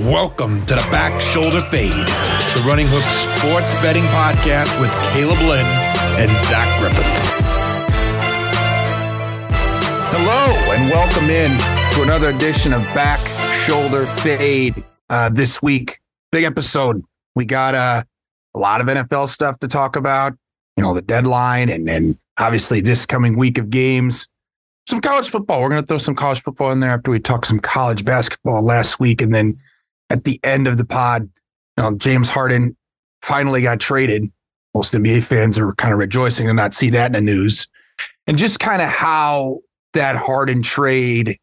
Welcome to the Back Shoulder Fade, the Running Hook Sports Betting Podcast with Caleb Lynn and Zach Griffith. Hello and welcome in to another edition of Back Shoulder Fade. Uh, this week, big episode. We got uh, a lot of NFL stuff to talk about. You know, the deadline and and obviously this coming week of games. Some college football. We're going to throw some college football in there after we talked some college basketball last week, and then at the end of the pod, you know, James Harden finally got traded. Most NBA fans are kind of rejoicing to not see that in the news. And just kind of how that Harden trade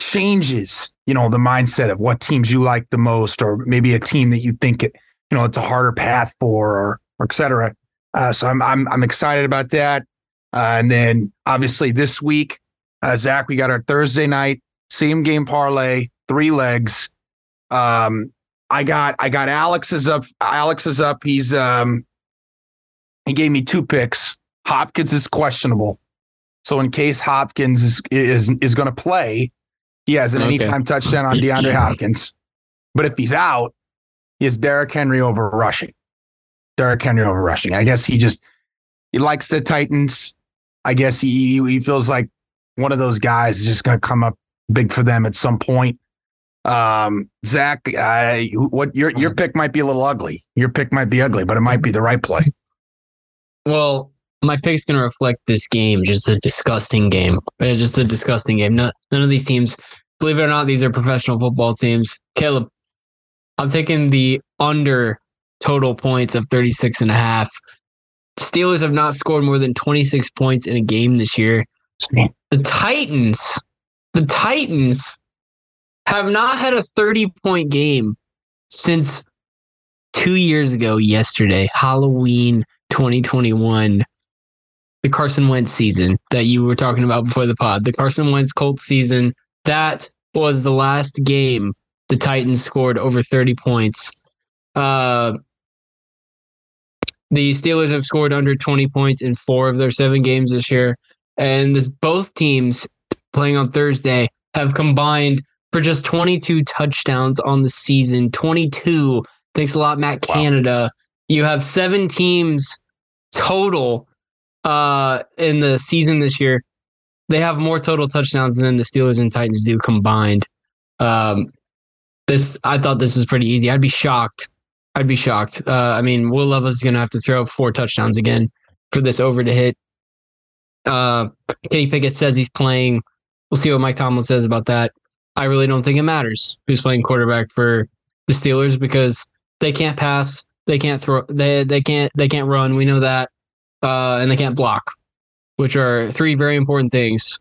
changes, you know, the mindset of what teams you like the most, or maybe a team that you think it, you know, it's a harder path for, or, or et cetera. Uh, so I'm, I'm, I'm excited about that. Uh, and then obviously this week, uh, Zach, we got our Thursday night same game parlay, three legs. Um, I got I got Alex is up. Alex is up. He's um he gave me two picks. Hopkins is questionable. So in case Hopkins is is is going to play, he has an okay. anytime touchdown on DeAndre Hopkins. But if he's out, he has Derrick Henry over rushing. Derrick Henry over rushing. I guess he just he likes the Titans. I guess he he feels like one of those guys is just going to come up big for them at some point. Um, Zach, I, what your your pick might be a little ugly. Your pick might be ugly, but it might be the right play. Well, my pick's going to reflect this game, just a disgusting game. It's just a disgusting game. No, none of these teams, believe it or not, these are professional football teams. Caleb, I'm taking the under total points of 36 and a half. Steelers have not scored more than 26 points in a game this year. The Titans, the Titans have not had a 30 point game since two years ago, yesterday, Halloween 2021, the Carson Wentz season that you were talking about before the pod, the Carson Wentz Colts season. That was the last game the Titans scored over 30 points. Uh, the Steelers have scored under 20 points in four of their seven games this year. And this, both teams playing on Thursday have combined for just 22 touchdowns on the season. 22. Thanks a lot, Matt wow. Canada. You have seven teams total uh, in the season this year. They have more total touchdowns than the Steelers and Titans do combined. Um, this I thought this was pretty easy. I'd be shocked. I'd be shocked. Uh, I mean, Will Levis is going to have to throw four touchdowns again for this over to hit. Uh, Kenny Pickett says he's playing. We'll see what Mike Tomlin says about that. I really don't think it matters who's playing quarterback for the Steelers because they can't pass, they can't throw, they they can't they can't run. We know that, uh, and they can't block, which are three very important things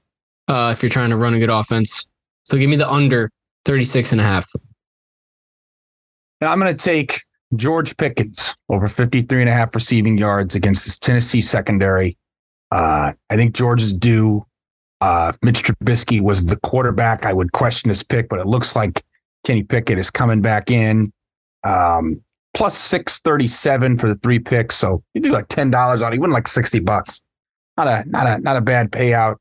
uh, if you're trying to run a good offense. So give me the under 36 and a half. Now I'm going to take George Pickens over 53 and a half receiving yards against this Tennessee secondary. Uh, I think George is due uh, Mitch Trubisky was the quarterback. I would question his pick, but it looks like Kenny Pickett is coming back in. Um, plus 637 for the three picks. So you do like $10 on it. You win like 60 bucks. Not a, not a, not a bad payout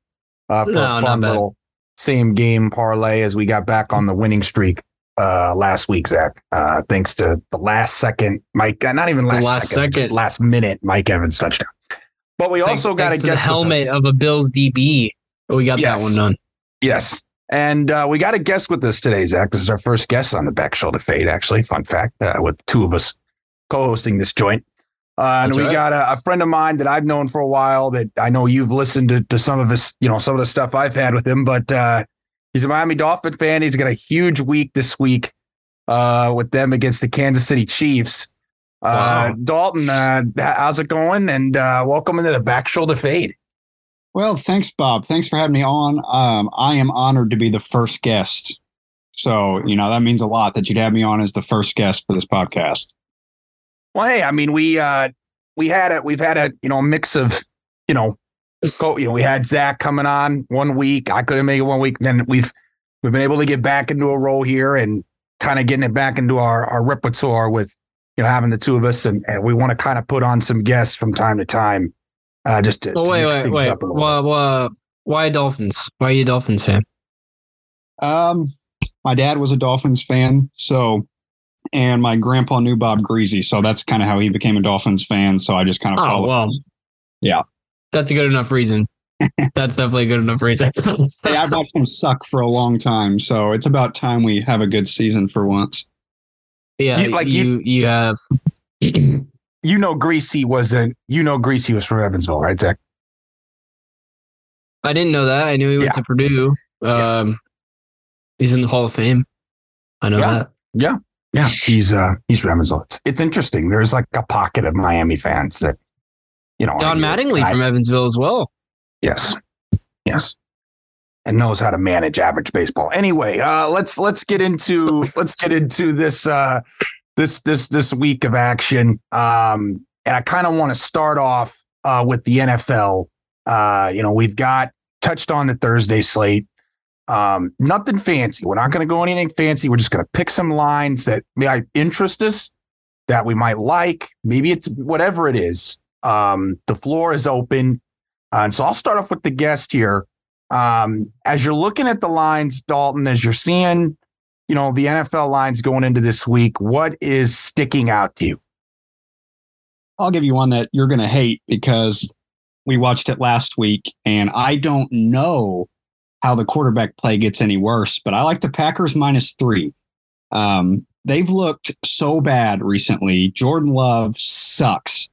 uh, for no, a fun little same game parlay as we got back on the winning streak uh, last week, Zach. Uh, thanks to the last second Mike, uh, not even last, last second, second. last minute Mike Evans touchdown. But we also got to get the helmet of a Bills DB we got yes. that one done. Yes. And uh, we got a guest with us today, Zach. This is our first guest on the Back Shoulder Fade, actually. Fun fact, uh, with two of us co-hosting this joint. Uh, and we right. got a, a, friend of mine that I've known for a while that I know you've listened to, to some of his, you know, some of the stuff I've had with him, but uh, he's a Miami Dolphin fan. He's got a huge week this week uh, with them against the Kansas City Chiefs. Uh, wow. Daltyn, uh, how's it going? And uh, welcome into the Back Shoulder Fade. Well, thanks, Bob. Thanks for having me on. Um, I am honored to be the first guest. So, you know, that means a lot that you'd have me on as the first guest for this podcast. Well, hey, I mean, we uh we had a we've had a you know mix of you know you know we had Zach coming on one week. I couldn't make it one week. Then we've we've been able to get back into a role here and kind of getting it back into our our repertoire with you know having the two of us and, and we want to kind of put on some guests from time to time uh, just to, oh, to wait, wait, wait. Why, why, why Dolphins? Why are you Dolphins fan? Um, my dad was a Dolphins fan, so and my grandpa knew Bob Griese, so that's kind of how he became a Dolphins fan. So I just kind of Oh followed. well, Yeah. that's a good enough reason. That's definitely a good enough reason. Hey, I've watched them suck for a long time, so it's about time we have a good season for once. yeah, You- like you you have. You know, Griese wasn't. You know, Griese was from Evansville, right, Zach? I didn't know that. I knew he went Yeah. to Purdue. Yeah. Um, he's in the Hall of Fame. I know Yeah. that. Yeah, Yeah. he's uh he's from Evansville. It's, it's interesting. There's like a pocket of Miami fans that, you know, Don Mattingly I- from Evansville as well. Yes. Yes. And knows how to manage average baseball. Anyway, uh let's let's get into let's get into this uh this this this week of action. Um and I kind of want to start off uh with the NFL. Uh you know, we've got touched on the Thursday slate. Um nothing fancy. We're not going to go anything fancy. We're just going to pick some lines that might interest us that we might like. Maybe it's whatever it is. Um the floor is open. Uh, and so I'll start off with the guest here. Um, as you're looking at the lines, Daltyn, as you're seeing, you know, the NFL lines going into this week, what is sticking out to you? I'll give you one that you're going to hate because we watched it last week, and I don't know how the quarterback play gets any worse, but I like the Packers minus three. Um, they've looked so bad recently. Jordan Love sucks.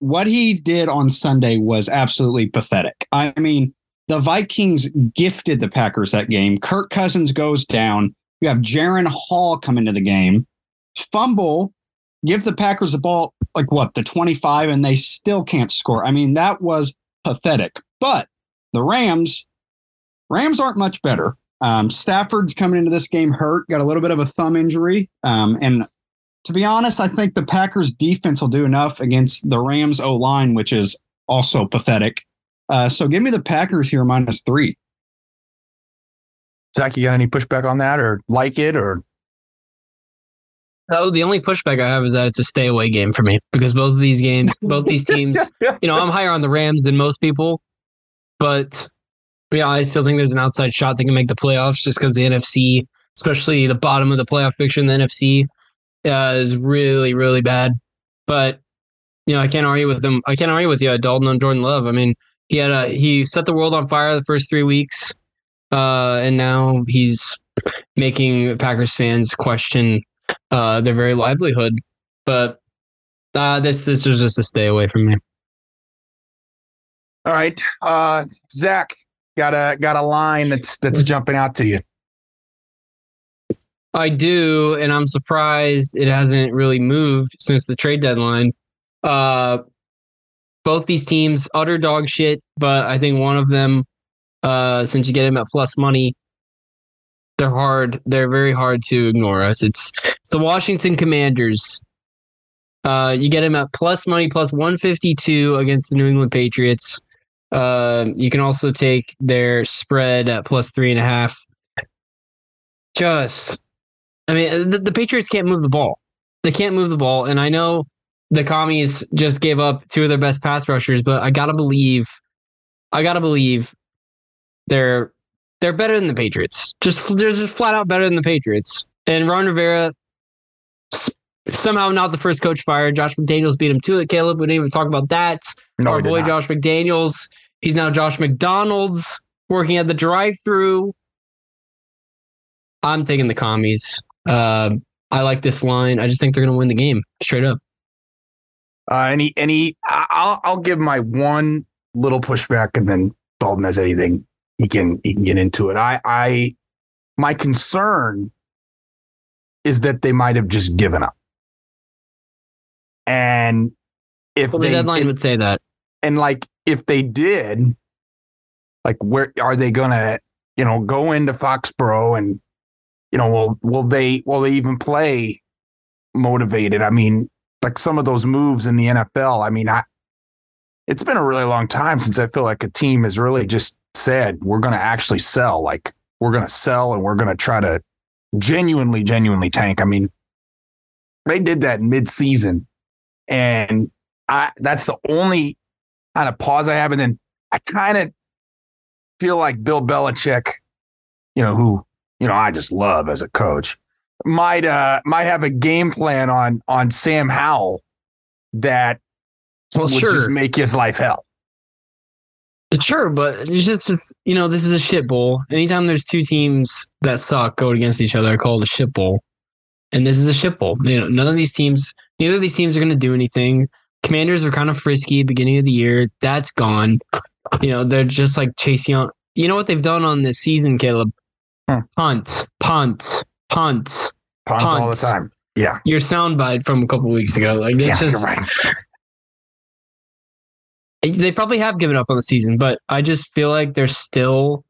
What he did on Sunday was absolutely pathetic. I mean, the Vikings gifted the Packers that game. Kirk Cousins goes down. You have Jaren Hall come into the game, fumble, give the Packers the ball like what the 25 and they still can't score. I mean, that was pathetic. But the Rams, Rams aren't much better. Um, Stafford's coming into this game hurt, got a little bit of a thumb injury. Um, and to be honest, I think the Packers defense will do enough against the Rams O line, which is also pathetic. Uh, so give me the Packers here minus three. Zach, you got any pushback on that or like it or Oh, the only pushback I have is that it's a stay away game for me because both of these games, both these teams, you know, I'm higher on the Rams than most people, but yeah, I still think there's an outside shot they can make the playoffs just because the NFC, especially the bottom of the playoff picture in the NFC, uh, is really, really bad. But you know, I can't argue with them. I can't argue with you, Daltyn on Jordan Love. I mean, he had a he set the world on fire the first three weeks, uh, and now he's making Packers fans question uh, their very livelihood. But uh, this this was just a stay away from me. all right. Uh Zach, got a got a line that's that's jumping out to you. I do, and I'm surprised it hasn't really moved since the trade deadline. Uh, both these teams utter dog shit, but I think one of them, uh, since you get him at plus money, they're hard. They're very hard to ignore us. It's it's the Washington Commanders. Uh, you get him at plus money, plus 152 against the New England Patriots. Uh, you can also take their spread at plus three and a half. Just I mean, the, the Patriots can't move the ball. They can't move the ball. And I know the commies just gave up two of their best pass rushers, but I gotta believe, I gotta believe they're they're better than the Patriots. Just they're just flat out better than the Patriots. And Ron Rivera somehow not the first coach fired. Josh McDaniels beat him to it. Caleb, we didn't even talk about that. No, Our boy. Josh McDaniels. He's now Josh McDonald's working at the drive-through. I'm taking the commies. Uh, I like this line. I just think they're going to win the game straight up. Uh, any, any, I'll, I'll give my one little pushback, and then Daltyn has anything he can, he can get into it. I, I, my concern is that they might have just given up, and if Well, the they, deadline and, would say that. and like if they did, like where are they gonna, you know, go into Foxborough and, you know, will will they will they even play motivated? I mean, like some of those moves in the NFL. I mean, I it's been a really long time since I feel like a team has really just said we're going to actually sell. Like we're going to sell and we're going to try to genuinely, genuinely tank. I mean, they did that mid-season, and I that's the only kind of pause I have, and then I kind of feel like Bill Belichick, you know, who you know, I just love as a coach, might uh might have a game plan on on Sam Howell that Well, would sure, just make his life hell. Sure, but it's just, just you know, this is a shit bowl. Anytime there's two teams that suck go against each other, I call it a shit bowl. And this is a shit bowl. You know, none of these teams, neither of these teams are going to do anything. Commanders are kind of frisky beginning of the year. That's gone. You know, they're just like Chase Young. You know what they've done on this season, Caleb? Hmm. Punt, punt, punt. Punt all the time. Yeah. Your soundbite from a couple weeks ago. Like it's yeah, just right. they probably have given up on the season, but I just feel like they're still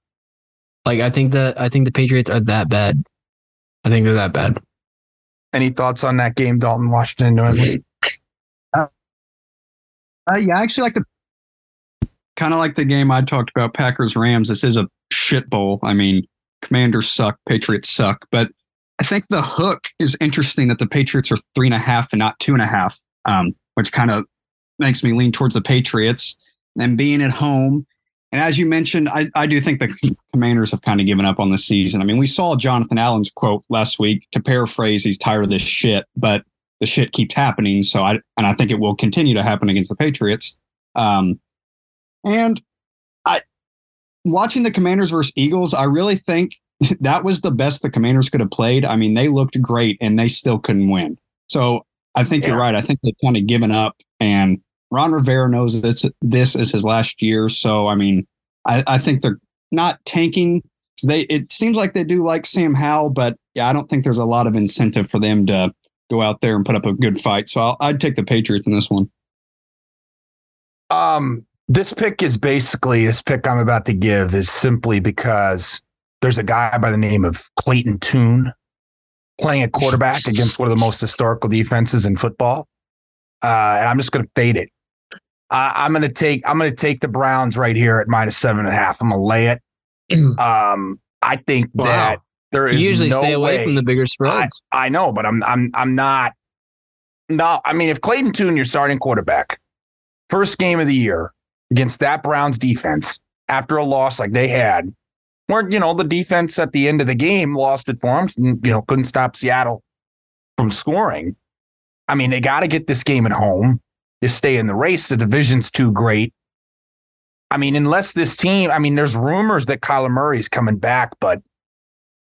like I think that I think the Patriots are that bad. I think they're that bad. Any thoughts on that game, Daltyn, Washington, New England? Uh, yeah, I actually like the kind of like the game I talked about, Packers Rams. This is a shit bowl. I mean, Commanders suck, Patriots suck, but I think the hook is interesting that the Patriots are three and a half and not two and a half, um, which kind of makes me lean towards the Patriots and being at home. And as you mentioned, I, I do think the Commanders have kind of given up on the season. I mean, we saw Jonathan Allen's quote last week. To paraphrase, he's tired of this shit, but the shit keeps happening. So I and I think it will continue to happen against the Patriots. Um, and I watching the Commanders versus Eagles, I really think that was the best the Commanders could have played. I mean, they looked great and they still couldn't win. So I think you're right. I think they've kind of given up and Ron Rivera knows this this is his last year. So I mean, I, I think they're not tanking. They it seems like they do like Sam Howell, but yeah, I don't think there's a lot of incentive for them to go out there and put up a good fight. So I'll, I'd take the Patriots in this one. Um, this pick is basically this pick I'm about to give is simply because there's a guy by the name of Clayton Tune playing a quarterback against one of the most historical defenses in football. Uh, and I'm just going to fade it. I, I'm going to take I'm going to take the Browns right here at minus seven and a half. I'm going to lay it. Um, I think Wow. that there is You usually no stay away way- from the bigger spreads. I know, but I'm I'm I'm not. No, I mean, if Clayton Tune, your starting quarterback, first game of the year against that Browns defense after a loss like they had, where you know the defense at the end of the game lost it for them, and, you know, couldn't stop Seattle from scoring. I mean, they got to get this game at home to stay in the race. The division's too great. I mean, unless this team, I mean, there's rumors that Kyler Murray's coming back, but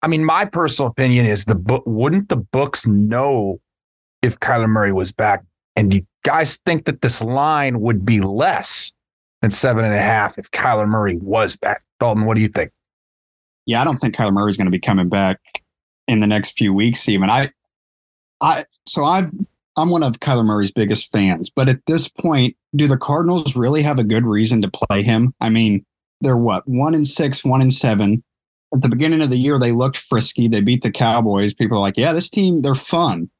I mean, my personal opinion is the book wouldn't the books know if Kyler Murray was back? And you guys think that this line would be less than seven and a half if Kyler Murray was back. Daltyn, what do you think? yeah, I don't think Kyler Murray's going to be coming back in the next few weeks. Even I, I so I've I'm one of Kyler Murray's biggest fans, but at this point, do the Cardinals really have a good reason to play him? I mean, they're what one and six, one and seven. At the beginning of the year, they looked frisky. They beat the Cowboys. People are like, yeah, this team, they're fun.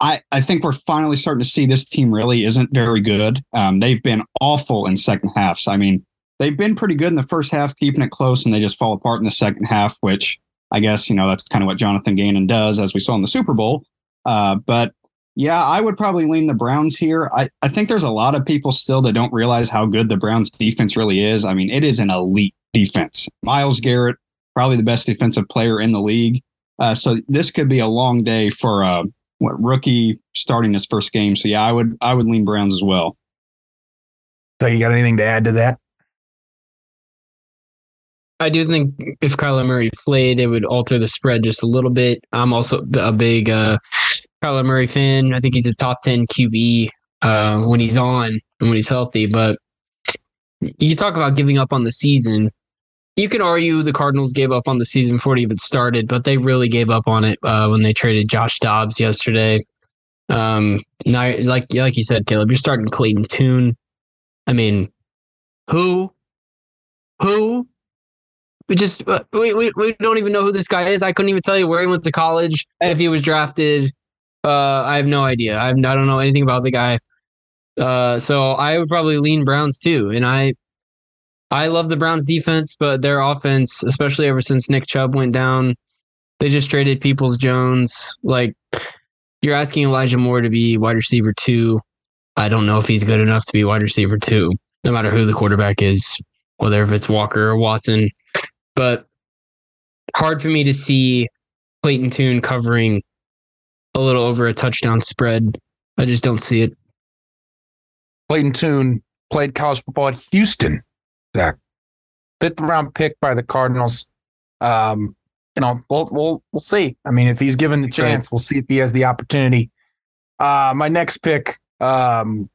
I, I think we're finally starting to see this team really isn't very good. Um, they've been awful in second halves. I mean, they've been pretty good in the first half, keeping it close, and they just fall apart in the second half, which I guess, you know, that's kind of what Jonathan Gannon does, as we saw in the Super Bowl. Uh, but yeah, I would probably lean the Browns here. I, I think there's a lot of people still that don't realize how good the Browns defense really is. I mean, it is an elite defense. Myles Garrett, probably the best defensive player in the league. Uh, so this could be a long day for uh, what rookie starting his first game. So yeah, I would I would lean Browns as well. So you got anything to add to that? I do think if Kyler Murray played, it would alter the spread just a little bit. I'm also a big uh, Kyler Murray fan. I think he's a top 10 QB uh, when he's on and when he's healthy. But you talk about giving up on the season. You can argue the Cardinals gave up on the season before it even started, but they really gave up on it uh, when they traded Josh Dobbs yesterday. Um, now, like like you said, Caleb, you're starting Clayton Tune. I mean, who, who we just uh, we, we we don't even know who this guy is. I couldn't even tell you where he went to college, if he was drafted. Uh, I have no idea. I've, I don't know anything about the guy. Uh, so I would probably lean Browns too. And I I love the Browns defense, but their offense, especially ever since Nick Chubb went down, they just traded Peoples Jones. Like you're asking Elijah Moore to be wide receiver two. I don't know if he's good enough to be wide receiver two, no matter who the quarterback is, whether if it's Walker or Watson. But hard for me to see Clayton Tune covering a little over a touchdown spread. I just don't see it. Clayton Tune played college football at Houston. Zach, fifth round pick by the Cardinals. Um, you know, we'll we'll we'll see. I mean, if he's given the chance, we'll see if he has the opportunity. Uh, my next pick, um,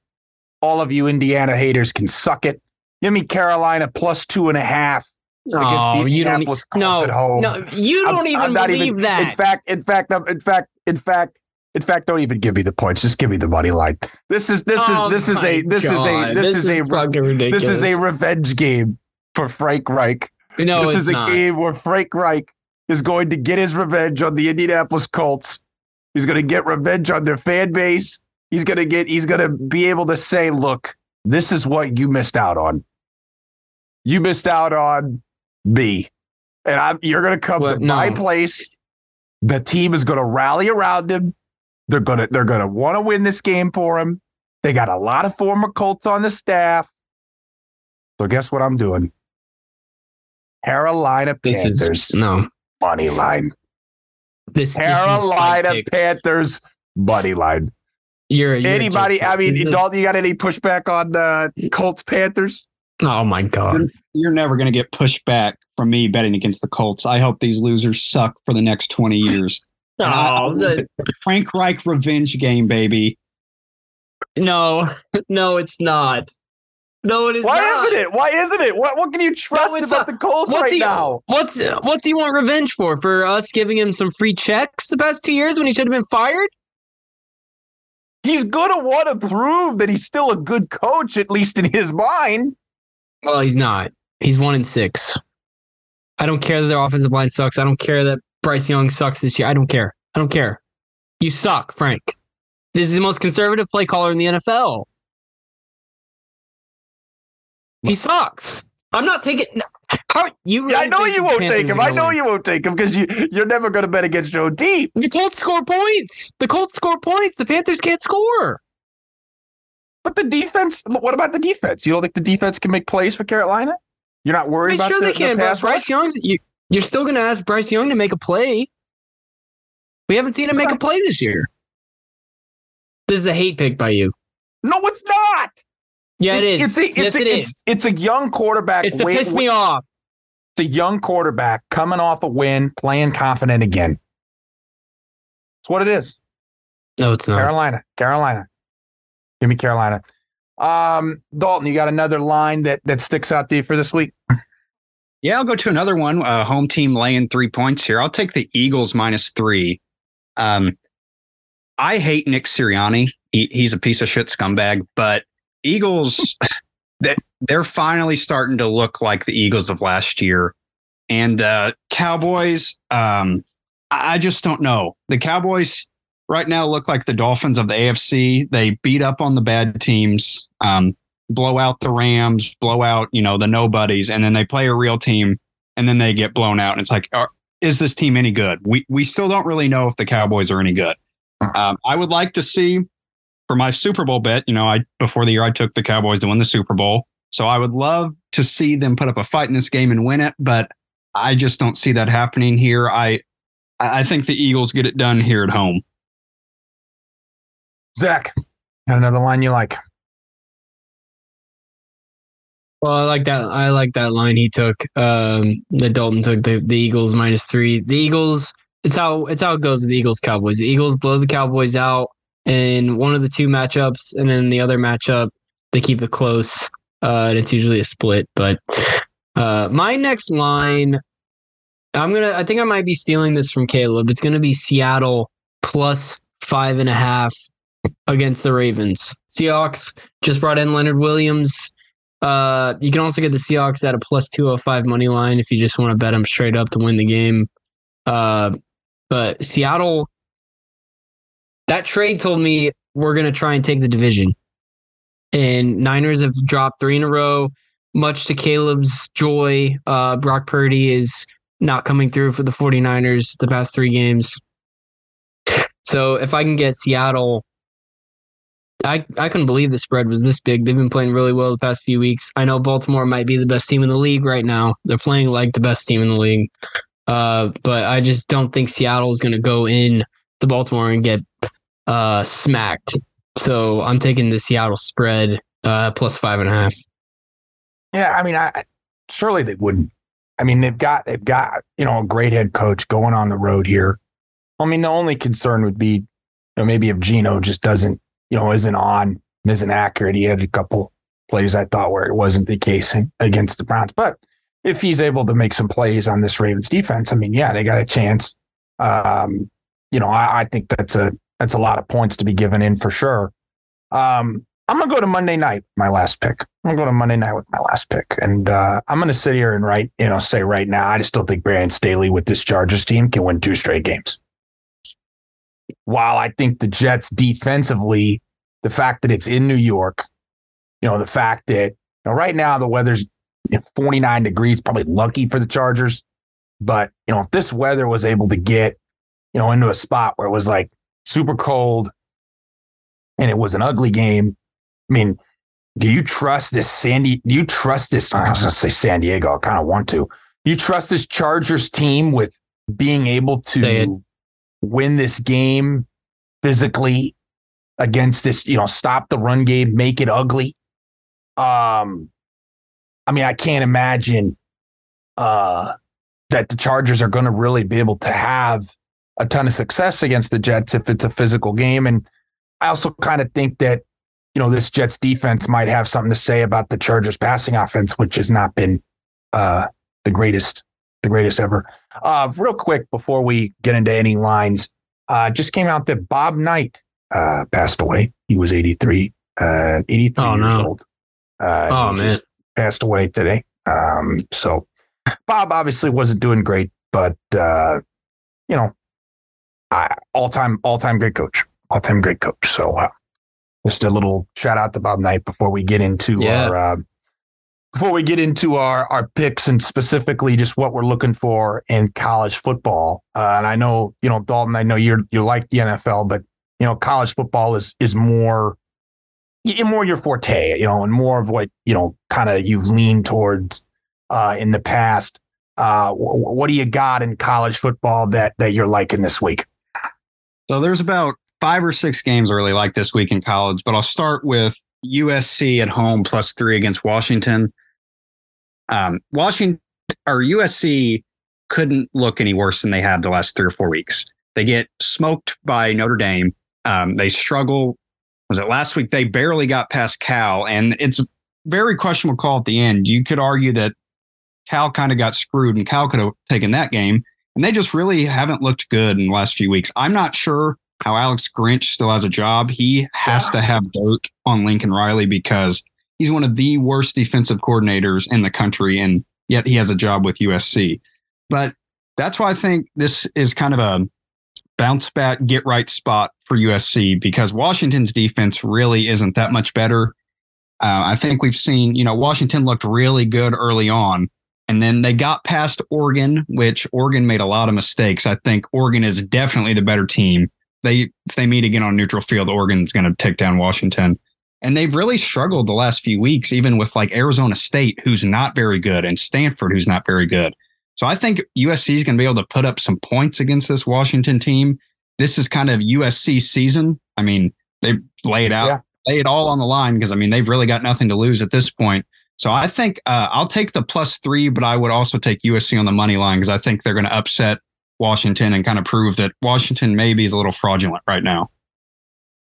all of you Indiana haters can suck it. Give me Carolina plus two and a half against the you don't. Indianapolis No, at home. no, you don't I'm even not believe that. In fact, in fact, in fact, in fact, in fact, don't even give me the points. Just give me the money line. This is this Oh is this is a this is a God, this, is, a ridiculous. this is a revenge game for Frank Reich. no. this it's is a not. game where Frank Reich is going to get his revenge on the Indianapolis Colts. He's going to get revenge on their fan base. He's going to get. He's going to be able to say, "Look, this is what you missed out on. You missed out on me, and I'm. You're going to come to my place. The team is going to rally around him. They're going to. They're going to want to win this game for him. They got a lot of former Colts on the staff. So guess what I'm doing? Carolina This Panthers is no. money line. This, this is Carolina spike. Panthers money line. You're, you're Anybody? I mean, This Daltyn, you got any pushback on uh, Colts Panthers? Oh my god. You're never going to get pushed back from me betting against the Colts. I hope these losers suck for the next 20 years. And I- Oh, the- Frank Reich revenge game, baby. no, no, it's not. No, it is Why not. isn't it? Why isn't it? What What can you trust it's about not. the Colts What's right he, now? What's what's he want revenge for? For us giving him some free checks the past two years when he should have been fired? He's gonna want to prove that he's still a good coach, at least in his mind. Well, he's not. He's one in six. I don't care that their offensive line sucks. I don't care that Bryce Young sucks this year. I don't care. I don't care. You suck, Frank. This is the most conservative play caller in the NFL. He sucks. I'm not taking. How you? Yeah, I know you won't Panthers take him. I know win? you won't take him because you you're never gonna bet against your Deep. The Colts score points. The Colts score points. The Panthers can't score. But the defense. What about the defense? You don't think the defense can make plays for Carolina? You're not I worried mean, about sure the, they can, the but pass Bryce? Young's. You, you're still going to ask Bryce Young to make a play. We haven't seen him make a play this year. This is a hate pick by you. No, it's not. Yeah, it it's. It's a, it's yes, a, it it's, is. it's a young quarterback. It's to wait- piss wait- me off. It's a young quarterback coming off a win, playing confident again. It's what it is. No, it's not. Carolina, Carolina. Give me Carolina. Um, Daltyn, you got another line that that sticks out to you for this week? Yeah, I'll go to another one. Uh, home team laying three points here. I'll take the Eagles minus three. Um, I hate Nick Sirianni. He, he's a piece of shit scumbag, but Eagles, that they're finally starting to look like the Eagles of last year. And uh, Cowboys, um, I I just don't know. The Cowboys right now look like the Dolphins of the AFC. They beat up on the bad teams. Um, blow out the Rams, blow out, you know, the nobodies, and then they play a real team and then they get blown out. And it's like, are, is this team any good? We we still don't really know if the Cowboys are any good. Um, I would like to see for my Super Bowl bet, you know, I before the year I took the Cowboys to win the Super Bowl. So I would love to see them put up a fight in this game and win it, but I just don't see that happening here. I I think the Eagles get it done here at home. Zach, got another line you like? Well, I like that. I like that line he took. Um, that Daltyn took the, the Eagles minus three. The Eagles. It's how it's how it goes with the Eagles Cowboys. The Eagles blow the Cowboys out in one of the two matchups, and then the other matchup they keep it close. Uh, and it's usually a split. But uh, my next line, I'm gonna. I think I might be stealing this from Caleb. It's gonna be Seattle plus five and a half against the Ravens. Seahawks just brought in Leonard Williams. Uh, you can also get the Seahawks at a plus 205 money line if you just want to bet them straight up to win the game. Uh, but Seattle, that trade told me we're going to try and take the division. And Niners have dropped three in a row, much to Caleb's joy. Uh, Brock Purdy is not coming through for the 49ers the past three games. So if I can get Seattle I, I couldn't believe the spread was this big. They've been playing really well the past few weeks. I know Baltimore might be the best team in the league right now. They're playing like the best team in the league. Uh, but I just don't think Seattle is going to go in to Baltimore and get uh, smacked. So I'm taking the Seattle spread uh, plus five and a half. Yeah, I mean, I surely they wouldn't. I mean, they've got they've got you know a great head coach going on the road here. I mean, the only concern would be, you know, maybe if Gino just doesn't, you know, isn't on, isn't accurate. He had a couple plays I thought where it wasn't the case against the Browns, but if he's able to make some plays on this Ravens defense, I mean, yeah, they got a chance. Um, you know, I, I think that's a that's a lot of points to be given in for sure. Um, I'm gonna go to Monday night, my last pick. I'm gonna go to Monday night with my last pick, and uh, I'm gonna sit here and write, you know, say right now, I just don't think Brandon Staley with this Chargers team can win two straight games. While I think the Jets defensively, the fact that it's in New York, you know, the fact that you know, right now the weather's 49 degrees, probably lucky for the Chargers. But you know, if this weather was able to get, you know, into a spot where it was like super cold and it was an ugly game I mean, do you trust this Sandy? Do you trust this? I was going to say San Diego. I kind of want to. You trust this Chargers team with being able to win this game physically against this? You know, stop the run game, make it ugly. Um, I mean, I can't imagine uh, that the Chargers are going to really be able to have a ton of success against the Jets if it's a physical game. And I also kind of think that you know, this Jets defense might have something to say about the Chargers passing offense, which has not been uh, the greatest, the greatest ever. Uh, real quick before we get into any lines, uh, just came out that Bob Knight uh, passed away. He was 83, uh, 83 oh, years no. old. Uh, oh man, passed away today. Um, so Bob obviously wasn't doing great, but uh, you know, all time, all time great coach, all time great coach. So uh, just a little shout out to Bob Knight before we get into yeah. our uh, before we get into our our picks and specifically just what we're looking for in college football. Uh, and I know you know Daltyn, I know you're you like the NFL, but you know college football is is more more your forte, you know, and more of what you know kind of you've leaned towards uh, in the past. Uh, what do you got in college football that that you're liking this week? So there's about five or six games I really like this week in college, but I'll start with USC at home plus three against Washington. Um, Washington or USC couldn't look any worse than they have the last three or four weeks. They get smoked by Notre Dame. Um, they struggle. Was it last week? They barely got past Cal, and it's a very questionable call at the end. You could argue that Cal kind of got screwed, and Cal could have taken that game. And they just really haven't looked good in the last few weeks. I'm not sure how Alex Grinch still has a job. He has yeah. to have dirt on Lincoln Riley because he's one of the worst defensive coordinators in the country, and yet he has a job with USC. But that's why I think this is kind of a bounce back, get right spot for USC because Washington's defense really isn't that much better. Uh, I think we've seen, you know, Washington looked really good early on, and then they got past Oregon, which Oregon made a lot of mistakes. I think Oregon is definitely the better team they if they meet again on neutral field, Oregon's going to take down Washington. And they've really struggled the last few weeks, even with like Arizona State, who's not very good, and Stanford, who's not very good. So I think USC is going to be able to put up some points against this Washington team. This is kind of USC season. I mean, they lay it out, yeah. lay it all on the line because I mean they've really got nothing to lose at this point. So I think uh, I'll take the plus three, but I would also take USC on the money line because I think they're going to upset Washington and kind of prove that Washington maybe is a little fraudulent right now.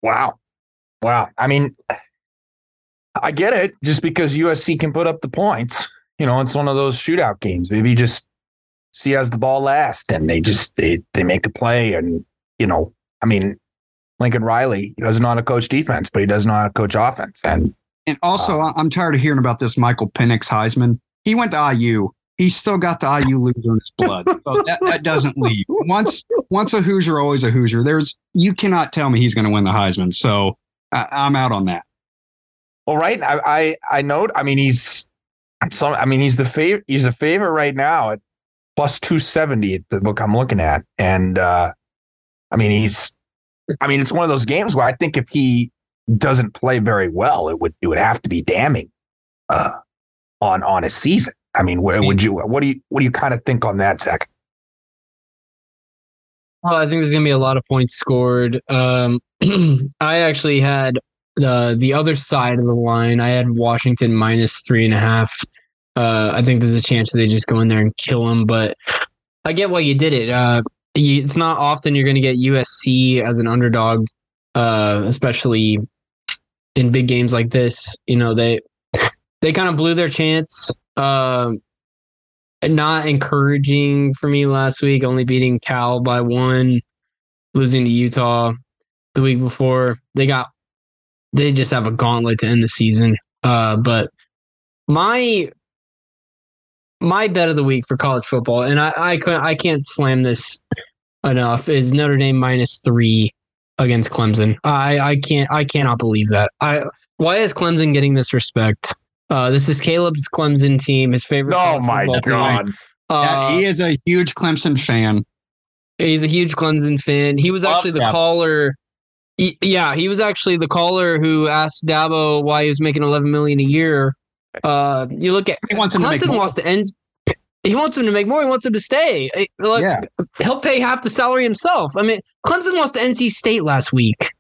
Wow. Wow. I mean, I get it just because USC can put up the points. You know, it's one of those shootout games. Maybe just see has the ball last and they just they they make a play and you know, I mean, Lincoln Riley he doesn't know how to coach defense, but he does know how to coach offense. And and also, uh, I'm tired of hearing about this Michael Penix Heisman. He went to IU He still got the IU loser in his blood. So that, that doesn't leave. Once once a Hoosier, always a Hoosier. There's you cannot tell me he's going to win the Heisman. So I, I'm out on that. Well, right. I, I I note. I mean, he's some. I mean, he's the favorite. He's a favorite right now at plus two seventy at the book I'm looking at, and uh I mean, he's. I mean, it's one of those games where I think if he doesn't play very well, it would it would have to be damning uh, on on a season. I mean, where would you? What do you? What do you kind of think on that, Zach? Well, I think there's gonna be a lot of points scored. Um, I actually had the the other side of the line. I had Washington minus three and a half. Uh, I think there's a chance they just go in there and kill them, but I get why you did it. Uh, you, it's not often you're going to get USC as an underdog, uh, especially in big games like this. You know they they kind of blew their chance. Uh, not encouraging for me last week, only beating Cal by one, losing to Utah the week before. They got they just have a gauntlet to end the season. Uh, but my my bet of the week for college football, and I I, couldn't, I can't slam this enough, is Notre Dame minus three against Clemson. I I can't I cannot believe that. I why is Clemson getting this respect? Uh, this is Caleb's Clemson team, his favorite. Oh my god! Uh, yeah, he is a huge Clemson fan. He's a huge Clemson fan. He was Love actually the that. caller. Yeah, he was actually the caller who asked Dabo why he was making 11 million a year. Uh, you look at he wants him Clemson to wants to end. He wants him to make more. He wants him to stay. Like, yeah. he'll pay half the salary himself. I mean, Clemson lost to NC State last week.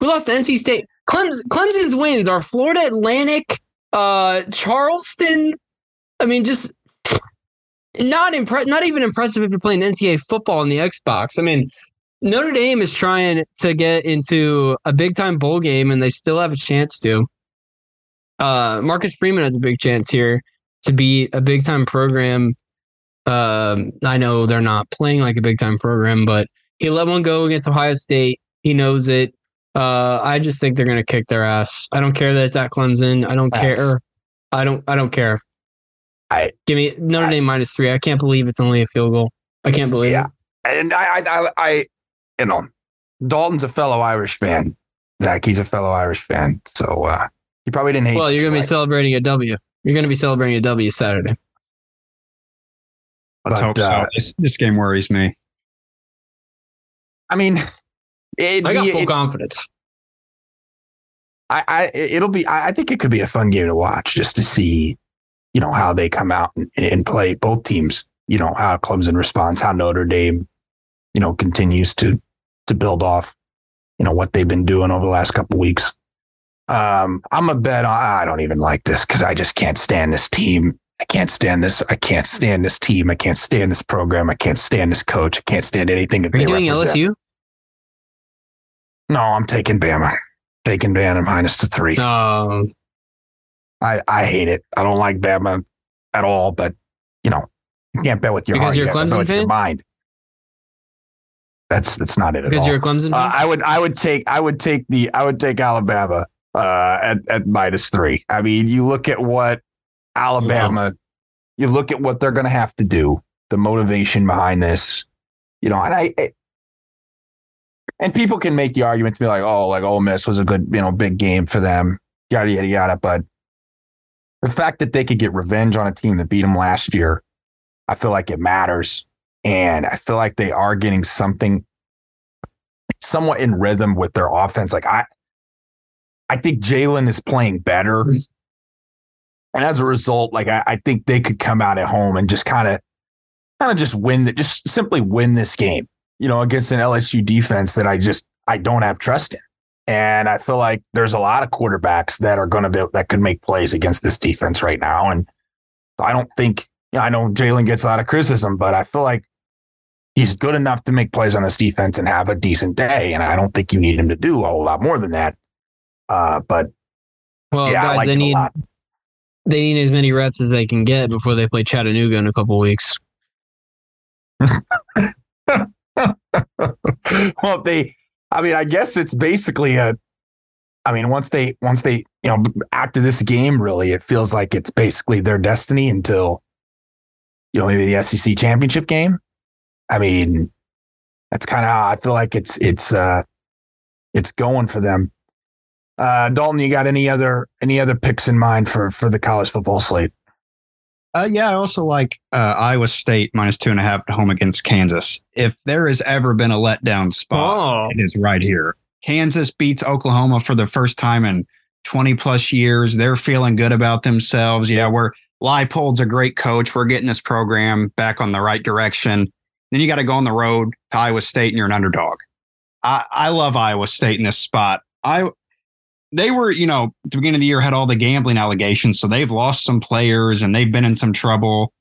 We lost to NC State. Clemson, Clemson's wins are Florida Atlantic, uh, Charleston. I mean, just not impress. Not even impressive if you're playing NCAA football on the Xbox. I mean, Notre Dame is trying to get into a big time bowl game, and they still have a chance to. Uh, Marcus Freeman has a big chance here to be a big time program. Um, I know they're not playing like a big time program, but he let one go against Ohio State. He knows it. Uh, I just think they're gonna kick their ass. I don't care that it's at Clemson. I don't That's, care. I don't. I don't care. I give me Notre I, Dame minus three. I can't believe it's only a field goal. I can't believe yeah. it. And I, I, I, you know, Daltyn's a fellow Irish fan. Zach, he's a fellow Irish fan. So uh, he probably didn't hate. Well, you're gonna be celebrating a W. You're gonna be celebrating a W Saturday. Let's but, hope so. Uh, this, this game worries me. I mean, I got full it, confidence. I, I, it'll be. I think it could be a fun game to watch, just to see, you know, how they come out and, and play both teams. You know how Clemson responds, how Notre Dame, you know, continues to to build off, you know, what they've been doing over the last couple weeks. Um, I'm a bet. On, I don't even like this because I just can't stand this team. I can't stand this. I can't stand this team. I can't stand this program. I can't stand this coach. I can't stand anything that Are you doing represent. LSU? No, I'm taking Bama. Taking Bama minus the three. Um, I I hate it. I don't like Bama at all. But you know, you can't bet with your because heart. you're you Clemson fan. Your mind. That's that's not it at because all. you're a Clemson uh, I would I would take I would take the I would take Alabama uh, at at minus three. I mean, you look at what Alabama, yeah. you look at what they're going to have to do, the motivation behind this, you know, and I. It, and people can make the argument to be like, oh, like Ole Miss was a good, you know, big game for them, yada yada yada. But the fact that they could get revenge on a team that beat them last year, I feel like it matters, and I feel like they are getting something somewhat in rhythm with their offense. Like I, I think Jalen is playing better. Mm-hmm. And as a result, like I, I, think they could come out at home and just kind of kind of just win that just simply win this game, you know, against an LSU defense that I just I don't have trust in. And I feel like there's a lot of quarterbacks that are going to be that could make plays against this defense right now. And I don't think you know, I know Jalen gets a lot of criticism, but I feel like he's good enough to make plays on this defense and have a decent day. And I don't think you need him to do a whole lot more than that. Uh, but well, yeah, guys, like they need they need as many reps as they can get before they play Chattanooga in a couple weeks. well, they, I mean, I guess it's basically a. I mean, once they once they you know after this game, really, it feels like it's basically their destiny until you know maybe the SEC championship game. I mean, that's kind of how I feel like it's it's uh it's going for them. Uh, Daltyn, you got any other any other picks in mind for for the college football slate? Uh, yeah, I also like uh, Iowa State minus two and a half at home against Kansas. If there has ever been a letdown spot, oh. it is right here. Kansas beats Oklahoma for the first time in 20 plus years. They're feeling good about themselves. Yeah, we're Leipold's a great coach. We're getting this program back on the right direction. Then you got to go on the road to Iowa State and you're an underdog. I, I love Iowa State in this spot. I they were, you know, at the beginning of the year had all the gambling allegations, so they've lost some players and they've been in some trouble.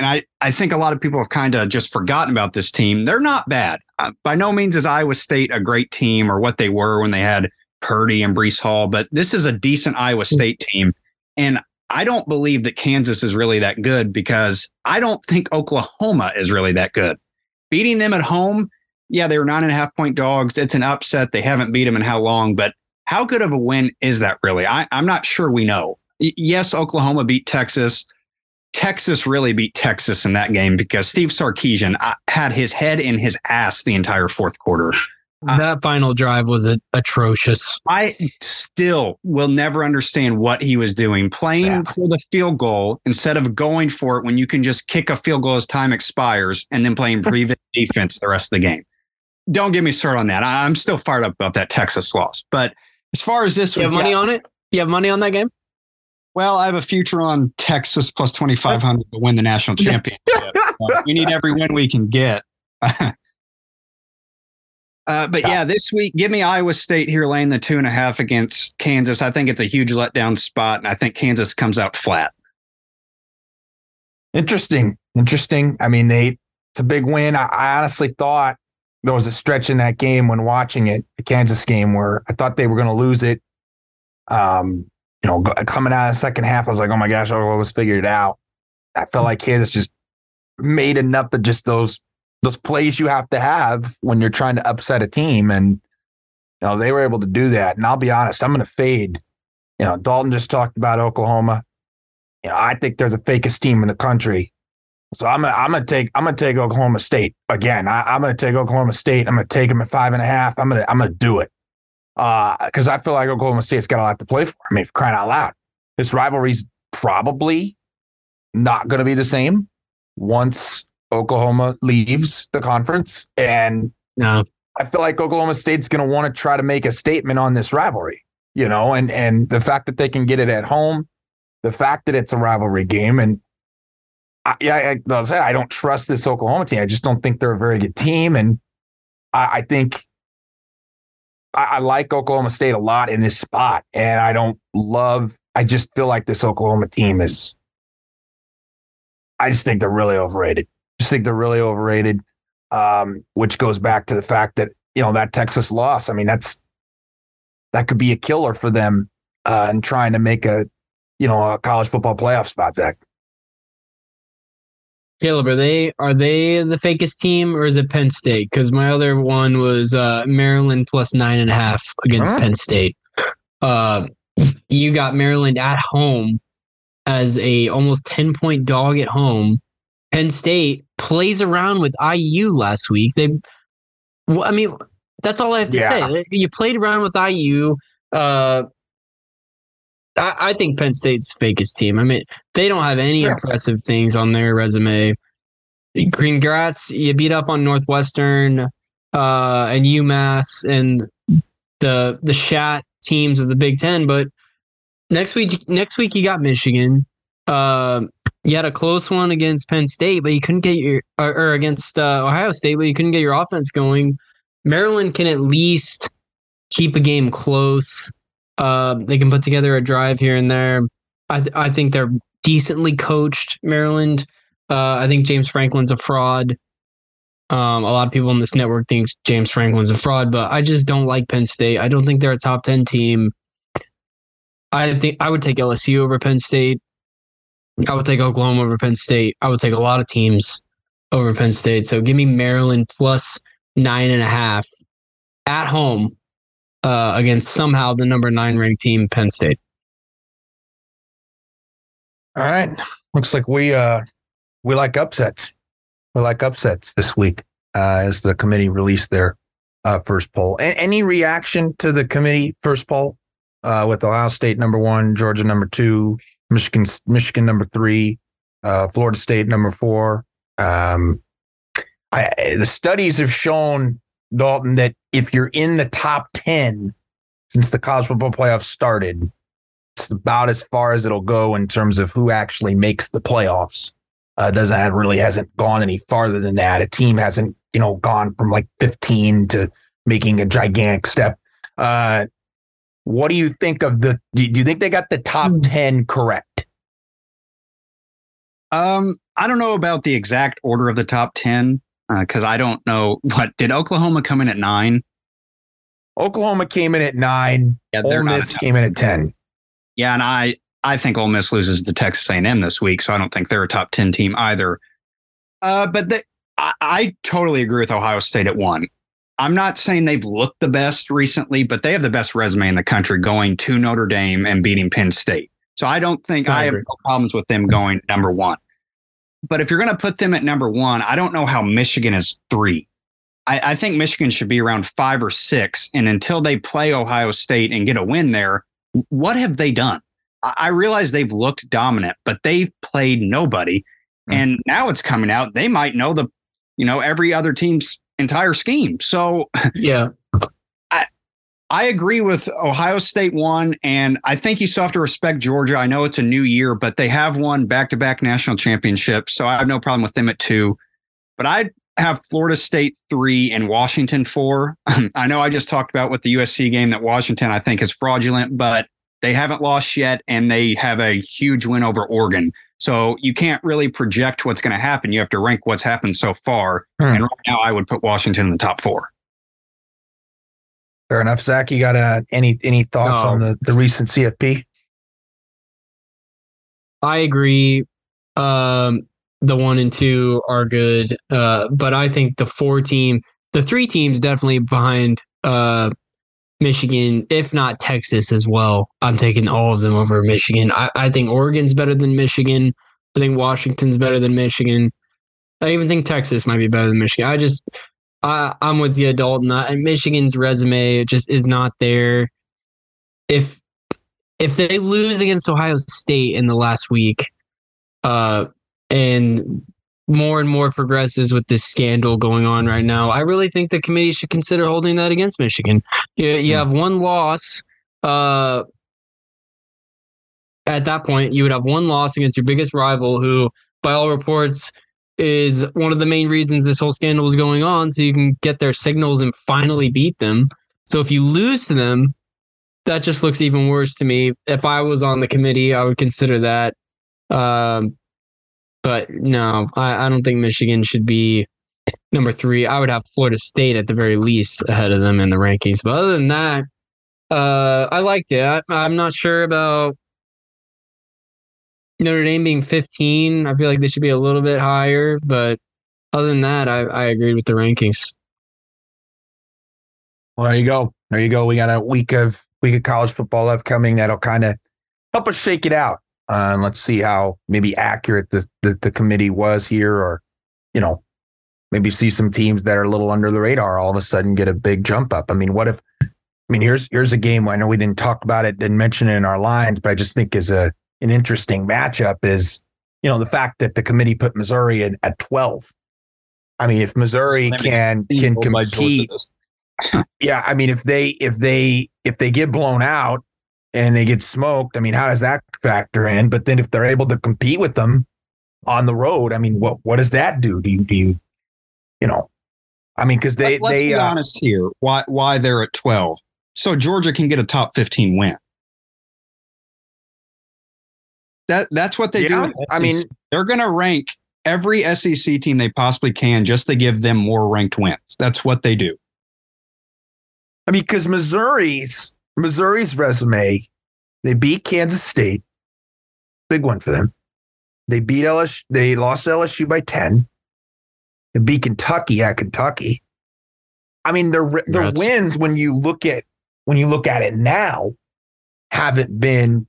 And I, I think a lot of people have kind of just forgotten about this team. They're not bad. Uh, by no means is Iowa State a great team or what they were when they had Purdy and Breece Hall, but this is a decent Iowa State team. And I don't believe that Kansas is really that good because I don't think Oklahoma is really that good. Beating them at home, yeah, they were nine and a half point dogs. It's an upset. They haven't beat them in how long, but how good of a win is that really? I, am not sure we know. Yes, Oklahoma beat Texas. Texas really beat Texas in that game because Steve Sarkisian uh, had his head in his ass the entire fourth quarter. That final drive was a- atrocious. I still will never understand what he was doing, playing yeah. for the field goal instead of going for it when you can just kick a field goal as time expires and then playing prevent defense the rest of the game. Don't get me started on that. I'm still fired up about that Texas loss. But as far as this, you have money on it. You have money on that game. Well, I have a future on Texas plus 2,500 to win the national championship. we need every win we can get. uh, but yeah, this week, give me Iowa State here laying the two and a half against Kansas. I think it's a huge letdown spot, and I think Kansas comes out flat. Interesting. Interesting. I mean, they, it's a big win. I, I honestly thought there was a stretch in that game when watching it, the Kansas game, where I thought they were going to lose it. Um, you know, coming out of the second half, I was like, oh my gosh, Oklahoma's figured it out. I felt like Kansas just made enough of just those those plays you have to have when you're trying to upset a team, and you know they were able to do that. And I'll be honest, I'm going to fade. You know, Daltyn just talked about Oklahoma. You know, I think they're the fakest team in the country. So I'm gonna I'm gonna take I'm gonna take Oklahoma State again. I, am gonna take Oklahoma State. I'm gonna take them at five and a half. I'm gonna I'm gonna do it because uh, I feel like Oklahoma State's got a lot to play for. I mean, crying out loud, this rivalry's probably not going to be the same once Oklahoma leaves the conference, and no. I feel like Oklahoma State's going to want to try to make a statement on this rivalry. You know, and and the fact that they can get it at home, the fact that it's a rivalry game, and I, yeah, I, I said I don't trust this Oklahoma team. I just don't think they're a very good team, and I, I think I, I, like Oklahoma State a lot in this spot, and I don't love. I just feel like this Oklahoma team is. I just think they're really overrated. Just think they're really overrated, um, which goes back to the fact that you know that Texas loss. I mean, that's that could be a killer for them uh, in trying to make a you know a college football playoff spot. Zach. Caleb, are they are they the fakest team or is it Penn State? Because my other one was uh, Maryland plus nine and a half against huh? Penn State. Uh, you got Maryland at home as a almost ten point dog at home. Penn State plays around with IU last week. They, well, I mean, that's all I have to yeah. say. You played around with IU. Uh, I, I think Penn State's fakest team. I mean, they don't have any sure. impressive things on their resume. Congrats, you beat up on Northwestern uh, and UMass and the the Shat teams of the Big Ten. But next week, next week you got Michigan. Uh, you had a close one against Penn State, but you couldn't get your or, or against uh, Ohio State, but you couldn't get your offense going. Maryland can at least keep a game close. Uh, they can put together a drive here and there. I th- I think they're decently coached. Maryland. Uh, I think James Franklin's a fraud. Um, a lot of people in this network think James Franklin's a fraud, but I just don't like Penn State. I don't think they're a top ten team. I think I would take LSU over Penn State. I would take Oklahoma over Penn State. I would take a lot of teams over Penn State. So give me Maryland plus nine and a half at home uh, against somehow the number nine ranked team, Penn State. All right. Looks like we uh we like upsets. We like upsets this week uh, as the committee released their uh, first poll. A- any reaction to the committee first poll uh, with Ohio State number one, Georgia number two, Michigan Michigan number three, uh, Florida State number four. Um, I, the studies have shown Daltyn, that if you're in the top 10 since the college football playoffs started, it's about as far as it'll go in terms of who actually makes the playoffs. uh, doesn't really hasn't gone any farther than that. A team hasn't you know gone from like 15 to making a gigantic step. Uh, what do you think of the? Do you think they got the top Hmm. 10 correct? Um, I don't know about the exact order of the top 10 because I don't know what did Oklahoma come in at nine? Oklahoma came in at nine. Yeah, Ole Miss came in at 10. Yeah, and I I think Ole Miss loses to Texas A&M this week, so I don't think they're a top ten team either. Uh, but they, I, I totally agree with Ohio State at one. I'm not saying they've looked the best recently, but they have the best resume in the country going to Notre Dame and beating Penn State. So I don't think I I, have no problems with them going number one. But if you're going to put them at number one, I don't know how Michigan is three. I, I think Michigan should be around five or six. And until they play Ohio State and get a win there, what have they done? I I realize they've looked dominant, but they've played nobody. Hmm. And now it's coming out. They might know the, you know, every other team's entire scheme. So Yeah. I I agree with Ohio State one, and I think you still have to respect Georgia. I know it's a new year, but they have won back to back national championships. So I have no problem with them at two. But I'd have Florida State three and Washington four. I know I just talked about with the USC game that Washington I think is fraudulent, but they haven't lost yet, and they have a huge win over Oregon. So you can't really project what's going to happen. You have to rank what's happened so far. Hmm. And right now, I would put Washington in the top four. Fair enough. Zach, you got uh, any any thoughts No. on the, the recent CFP? I agree. Um, the one and two are good, uh, but I think the four team, the three teams definitely behind uh, Michigan, if not Texas as well. I'm taking all of them over Michigan. I, I think Oregon's better than Michigan. I think Washington's better than Michigan. I even think Texas might be better than Michigan. I just, I, I'm with the adult, not and Michigan's resume just is not there. If if they lose against Ohio State in the last week, uh, and more and more progresses with this scandal going on right now, I really think the committee should consider holding that against Michigan. You, you have one loss. Uh, at that point, you would have one loss against your biggest rival, who, by all reports, is one of the main reasons this whole scandal is going on. So you can get their signals and finally beat them. So if you lose to them, that just looks even worse to me. If I was on the committee, I would consider that. Um, but no, I, I don't think Michigan should be number three. I would have Florida State at the very least ahead of them in the rankings. But other than that, uh, I liked it. I, I'm not sure about Notre Dame being 15. I feel like they should be a little bit higher. But other than that, I, I agreed with the rankings. Well, there you go. There you go. We got a week of week of college football upcoming that'll kind of help us shake it out. Uh, and let's see how maybe accurate the, the the committee was here, or you know, maybe see some teams that are a little under the radar all of a sudden get a big jump up. I mean, what if? I mean, here's here's a game. I know we didn't talk about it, didn't mention it in our lines, but I just think is a an interesting matchup is you know the fact that the committee put Missouri in, at twelve. I mean, if Missouri Limited can can Steamrolled by Georgia compete yeah, I mean, if they if they if they get blown out and they get smoked, I mean, how does that factor in? But then if they're able to compete with them on the road, I mean, what what does that do? Do you do you you know? I mean, because they Let, us they be uh, honest here. Why why they're at twelve? So Georgia can get a top fifteen win. That that's what they Yeah, do. I mean- they're going to rank every SEC team they possibly can just to give them more ranked wins. That's what they do. I mean, because Missouri's Missouri's resume, they beat Kansas State, big one for them. They beat LSU. They lost LSU by ten. They beat Kentucky at Kentucky. I mean, the the Congrats. wins when you look at when you look at it now haven't been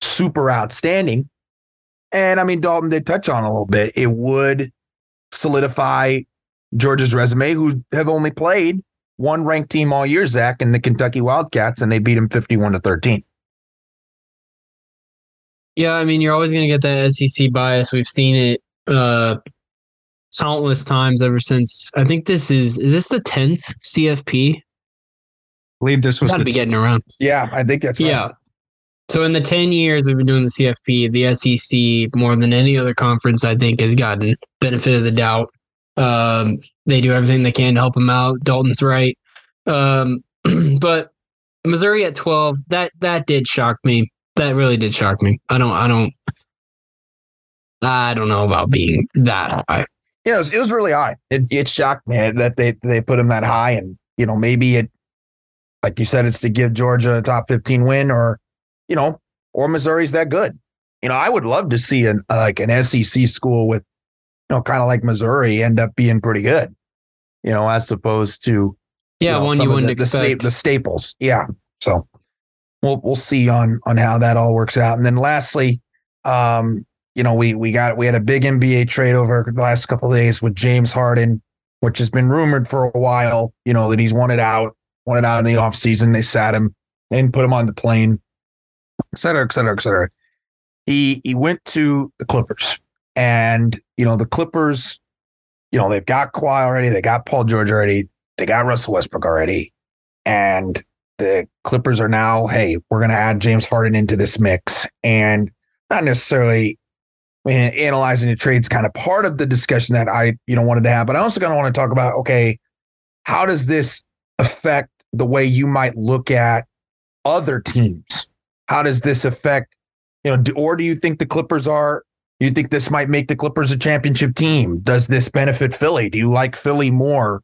super outstanding. And I mean, Daltyn did touch on a little bit. It would solidify Georgia's resume, who have only played one ranked team all year, Zach, and the Kentucky Wildcats, and they beat them 51 to 13. Yeah, I mean, you're always going to get that SEC bias. We've seen it uh, countless times ever since. I think this is is this the tenth CFP? I believe this was Got to be getting around. Yeah, I think that's right. Yeah, So in the 10 years we've been doing the CFP, the SEC more than any other conference, I think, has gotten benefit of the doubt. Um, they do everything they can to help them out. Daltyn's right. Um, but Missouri at 12, that that did shock me. That really did shock me. I don't I don't I don't know about being that high. Yeah, it was, it was really high. It, it shocked me that they they put him that high, and you know maybe it, like you said, it's to give Georgia a top fifteen win, or you know, or Missouri's that good. You know, I would love to see an like an SEC school with, you know, kind of like Missouri end up being pretty good. You know, as opposed to yeah, you know, one you wouldn't the, the, expect. the staples. Yeah, so we'll we'll see on on how that all works out, and then lastly, um, you know, we we got we had a big NBA trade over the last couple of days with James Harden, which has been rumored for a while, you know, that he's wanted out, wanted out in the offseason. They sat him and put him on the plane, et cetera, et cetera, et cetera. He he went to the Clippers. And, you know, the Clippers, you know, they've got Kawhi already, they got Paul George already, they got Russell Westbrook already. And the Clippers are now, hey, we're gonna add James Harden into this mix. And not necessarily I mean, analyzing the trades kind of part of the discussion that I, you know, wanted to have. But I also kind of want to talk about, okay, how does this affect the way you might look at other teams? How does this affect, you know, do, or do you think the Clippers are? You think this might make the Clippers a championship team? Does this benefit Philly? Do you like Philly more?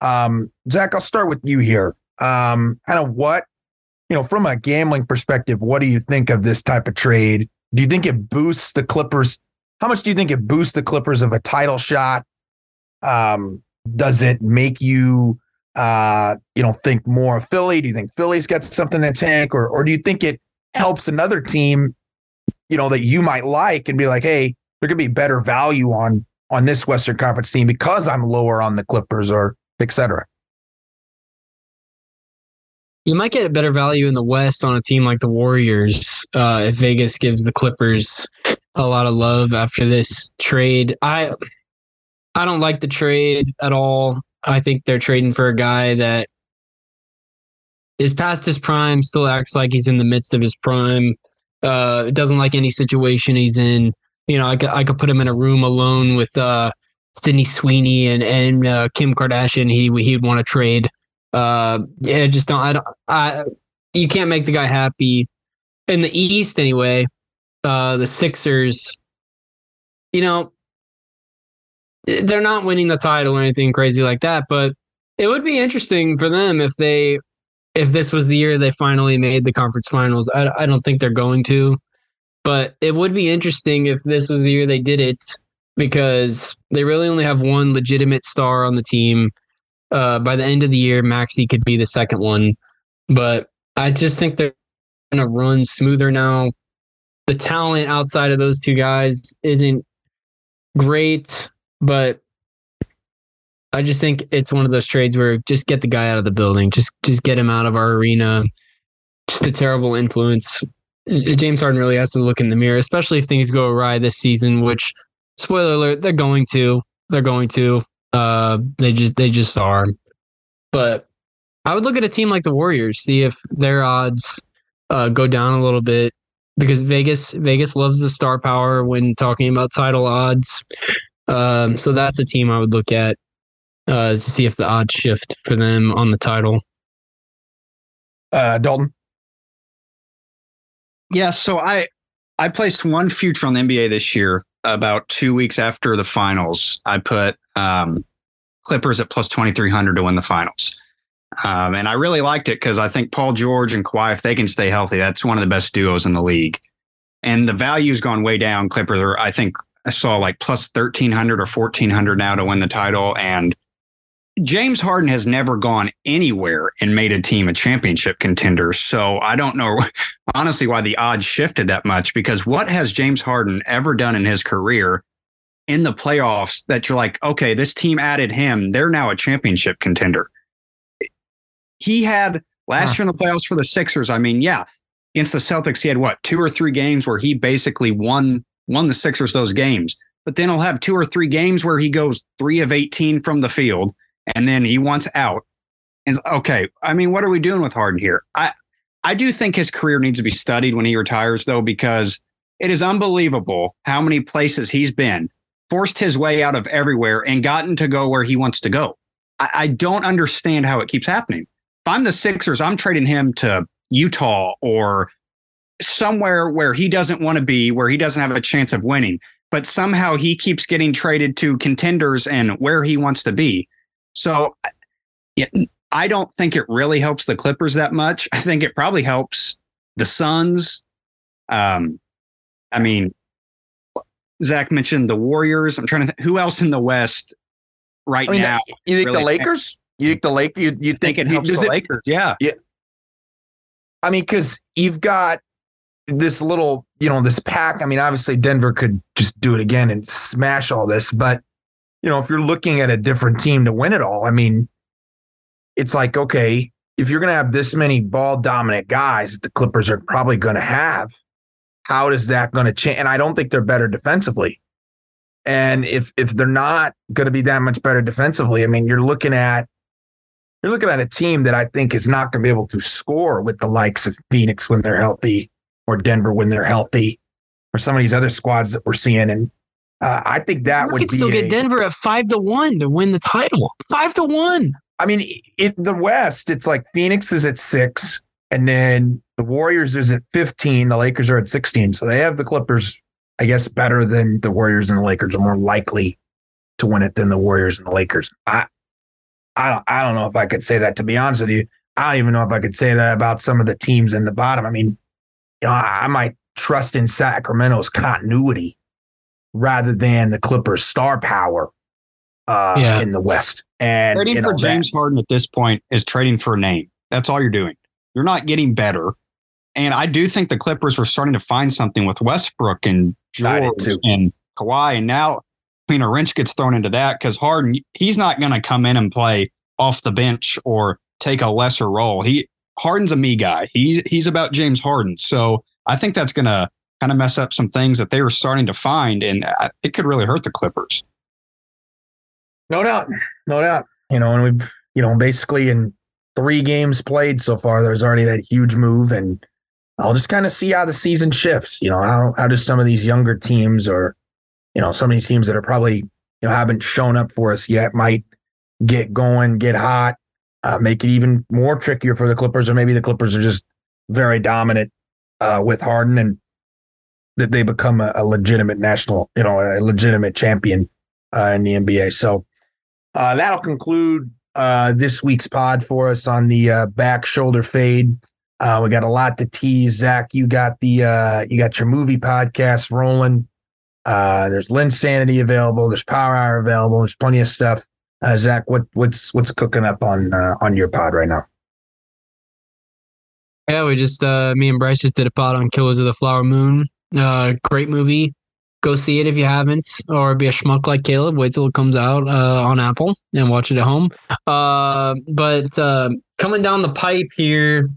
Um, Zach, I'll start with you here. Um, kind of what, you know, from a gambling perspective, what do you think of this type of trade? Do you think it boosts the Clippers? How much do you think it boosts the Clippers of a title shot? Um, does it make you, uh, you know, think more of Philly? Do you think Philly's got something to tank, or or do you think it helps another team, you know, that you might like and be like, hey, there could be better value on on this Western Conference team because I'm lower on the Clippers or et cetera. You might get a better value in the West on a team like the Warriors uh, if Vegas gives the Clippers a lot of love after this trade. I I don't like the trade at all. I think they're trading for a guy that is past his prime, still acts like he's in the midst of his prime. Uh, doesn't like any situation he's in. You know, I could, I could put him in a room alone with uh, Sydney Sweeney and and uh, Kim Kardashian. He he'd want to trade. Uh, yeah, just don't. I don't. I you can't make the guy happy in the East anyway. Uh, the Sixers, you know, they're not winning the title or anything crazy like that, but it would be interesting for them if they if this was the year they finally made the conference finals. I, I don't think they're going to, but it would be interesting if this was the year they did it because they really only have one legitimate star on the team. Uh, by the end of the year, Maxey could be the second one, but I just think they're going to run smoother now. The talent outside of those two guys isn't great, but I just think it's one of those trades where just get the guy out of the building, just just get him out of our arena. Just a terrible influence. James Harden really has to look in the mirror, especially if things go awry this season. Which, spoiler alert, they're going to. They're going to. Uh, they just they just are. But I would look at a team like the Warriors, see if their odds uh, go down a little bit because Vegas Vegas loves the star power when talking about title odds. Um, so that's a team I would look at uh, to see if the odds shift for them on the title. Uh, Daltyn. Yeah, so I I placed one future on the NBA this year. About two weeks after the finals, I put um, Clippers at plus twenty three hundred to win the finals, um, and I really liked it because I think Paul George and Kawhi, if they can stay healthy, that's one of the best duos in the league. And the value's gone way down. Clippers are, I think, I saw like plus thirteen hundred or fourteen hundred now to win the title, and James Harden has never gone anywhere and made a team a championship contender. So I don't know honestly why the odds shifted that much because what has James Harden ever done in his career in the playoffs that you're like, okay, this team added him. They're now a championship contender. He had last Huh. year in the playoffs for the Sixers. I mean, yeah, against the Celtics, he had what, two or three games where he basically won won the Sixers those games. But then he'll have two or three games where he goes three of 18 from the field and then he wants out. And okay, I mean, what are we doing with Harden here? I I do think his career needs to be studied when he retires, though, because it is unbelievable how many places he's been, forced his way out of everywhere, and gotten to go where he wants to go. I, I don't understand how it keeps happening. If I'm the Sixers, I'm trading him to Utah or somewhere where he doesn't want to be, where he doesn't have a chance of winning. But somehow he keeps getting traded to contenders and where he wants to be. So I don't think it really helps the Clippers that much. I think it probably helps the Suns. Um, I mean, Zach mentioned the Warriors. I'm trying to think who else in the West right I mean, now. You think really the Lakers? You think the Lakers? You, you think, think, it helps the it, Lakers? Yeah. Yeah. I mean, because you've got this little, you know, this pack. I mean, obviously Denver could just do it again and smash all this, but you know, if you're looking at a different team to win it all, I mean, it's like, okay, if you're going to have this many ball dominant guys that the Clippers are probably going to have, how is that going to change? And I don't think they're better defensively. And if if they're not going to be that much better defensively, I mean, you're looking at you're looking at a team that I think is not going to be able to score with the likes of Phoenix when they're healthy, or Denver when they're healthy, or some of these other squads that we're seeing. And uh, I think that would be. we would could still a, get Denver at five to one to win the title. Five to one. I mean, in the West, it's like Phoenix is at six, and then the Warriors is at 15. The Lakers are at 16. So they have the Clippers, I guess, better than the Warriors and the Lakers are more likely to win it than the Warriors and the Lakers. I, I don't, I don't know if I could say that. To be honest with you, I don't even know if I could say that about some of the teams in the bottom. I mean, you know, I, I might trust in Sacramento's continuity rather than the Clippers' star power uh, yeah. in the West. And trading you know, for James that, Harden at this point is trading for a name. That's all you're doing. You're not getting better. And I do think the Clippers were starting to find something with Westbrook and George and Kawhi. And now cleaner wrench gets thrown into that because Harden, he's not going to come in and play off the bench or take a lesser role. He Harden's a me guy. He's he's about James Harden. So I think that's going to kind of mess up some things that they were starting to find, and it could really hurt the Clippers. No doubt, no doubt. You know, and we've you know basically in three games played so far, there's already that huge move, and I'll just kind of see how the season shifts. You know, how how does some of these younger teams or you know some of these teams that are probably you know haven't shown up for us yet might get going, get hot, uh, make it even more trickier for the Clippers, or maybe the Clippers are just very dominant uh, with Harden and that they become a, a, legitimate national, you know, a legitimate champion uh, in the NBA. So uh, that'll conclude uh, this week's pod for us on the uh, back shoulder fade. Uh, we got a lot to tease. Zach, you got the uh, you got your movie podcast rolling. There's Linsanity available. There's Power Hour available. There's plenty of stuff. Zach, what what's what's cooking up on on your pod right now? Yeah, we just uh, me and Bryce just did a pod on Killers of the Flower Moon. Uh, great movie go see it if you haven't, or be a schmuck like Caleb. Wait till it comes out uh, on Apple and watch it at home. Uh, but uh, coming down the pipe here,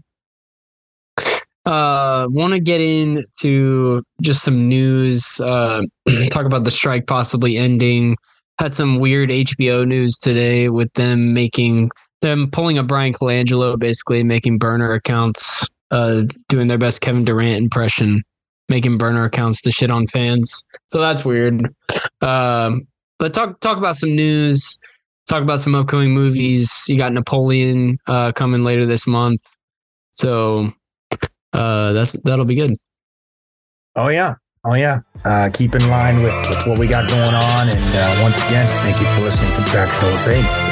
uh, want to get into just some news. Uh, talk about the strike possibly ending. Had some weird HBO news today with them making them pulling a Bryan Colangelo, basically making burner accounts, uh, doing their best Kevin Durant impression making burner accounts to shit on fans. So that's weird. Um, but talk talk about some news. Talk about some upcoming movies. You got Napoleon uh, coming later this month, so uh, that's that'll be good. Oh yeah, oh yeah. Uh, keep in line with, with what we got going on, and uh, once again, thank you for listening to Back Shoulder Fade.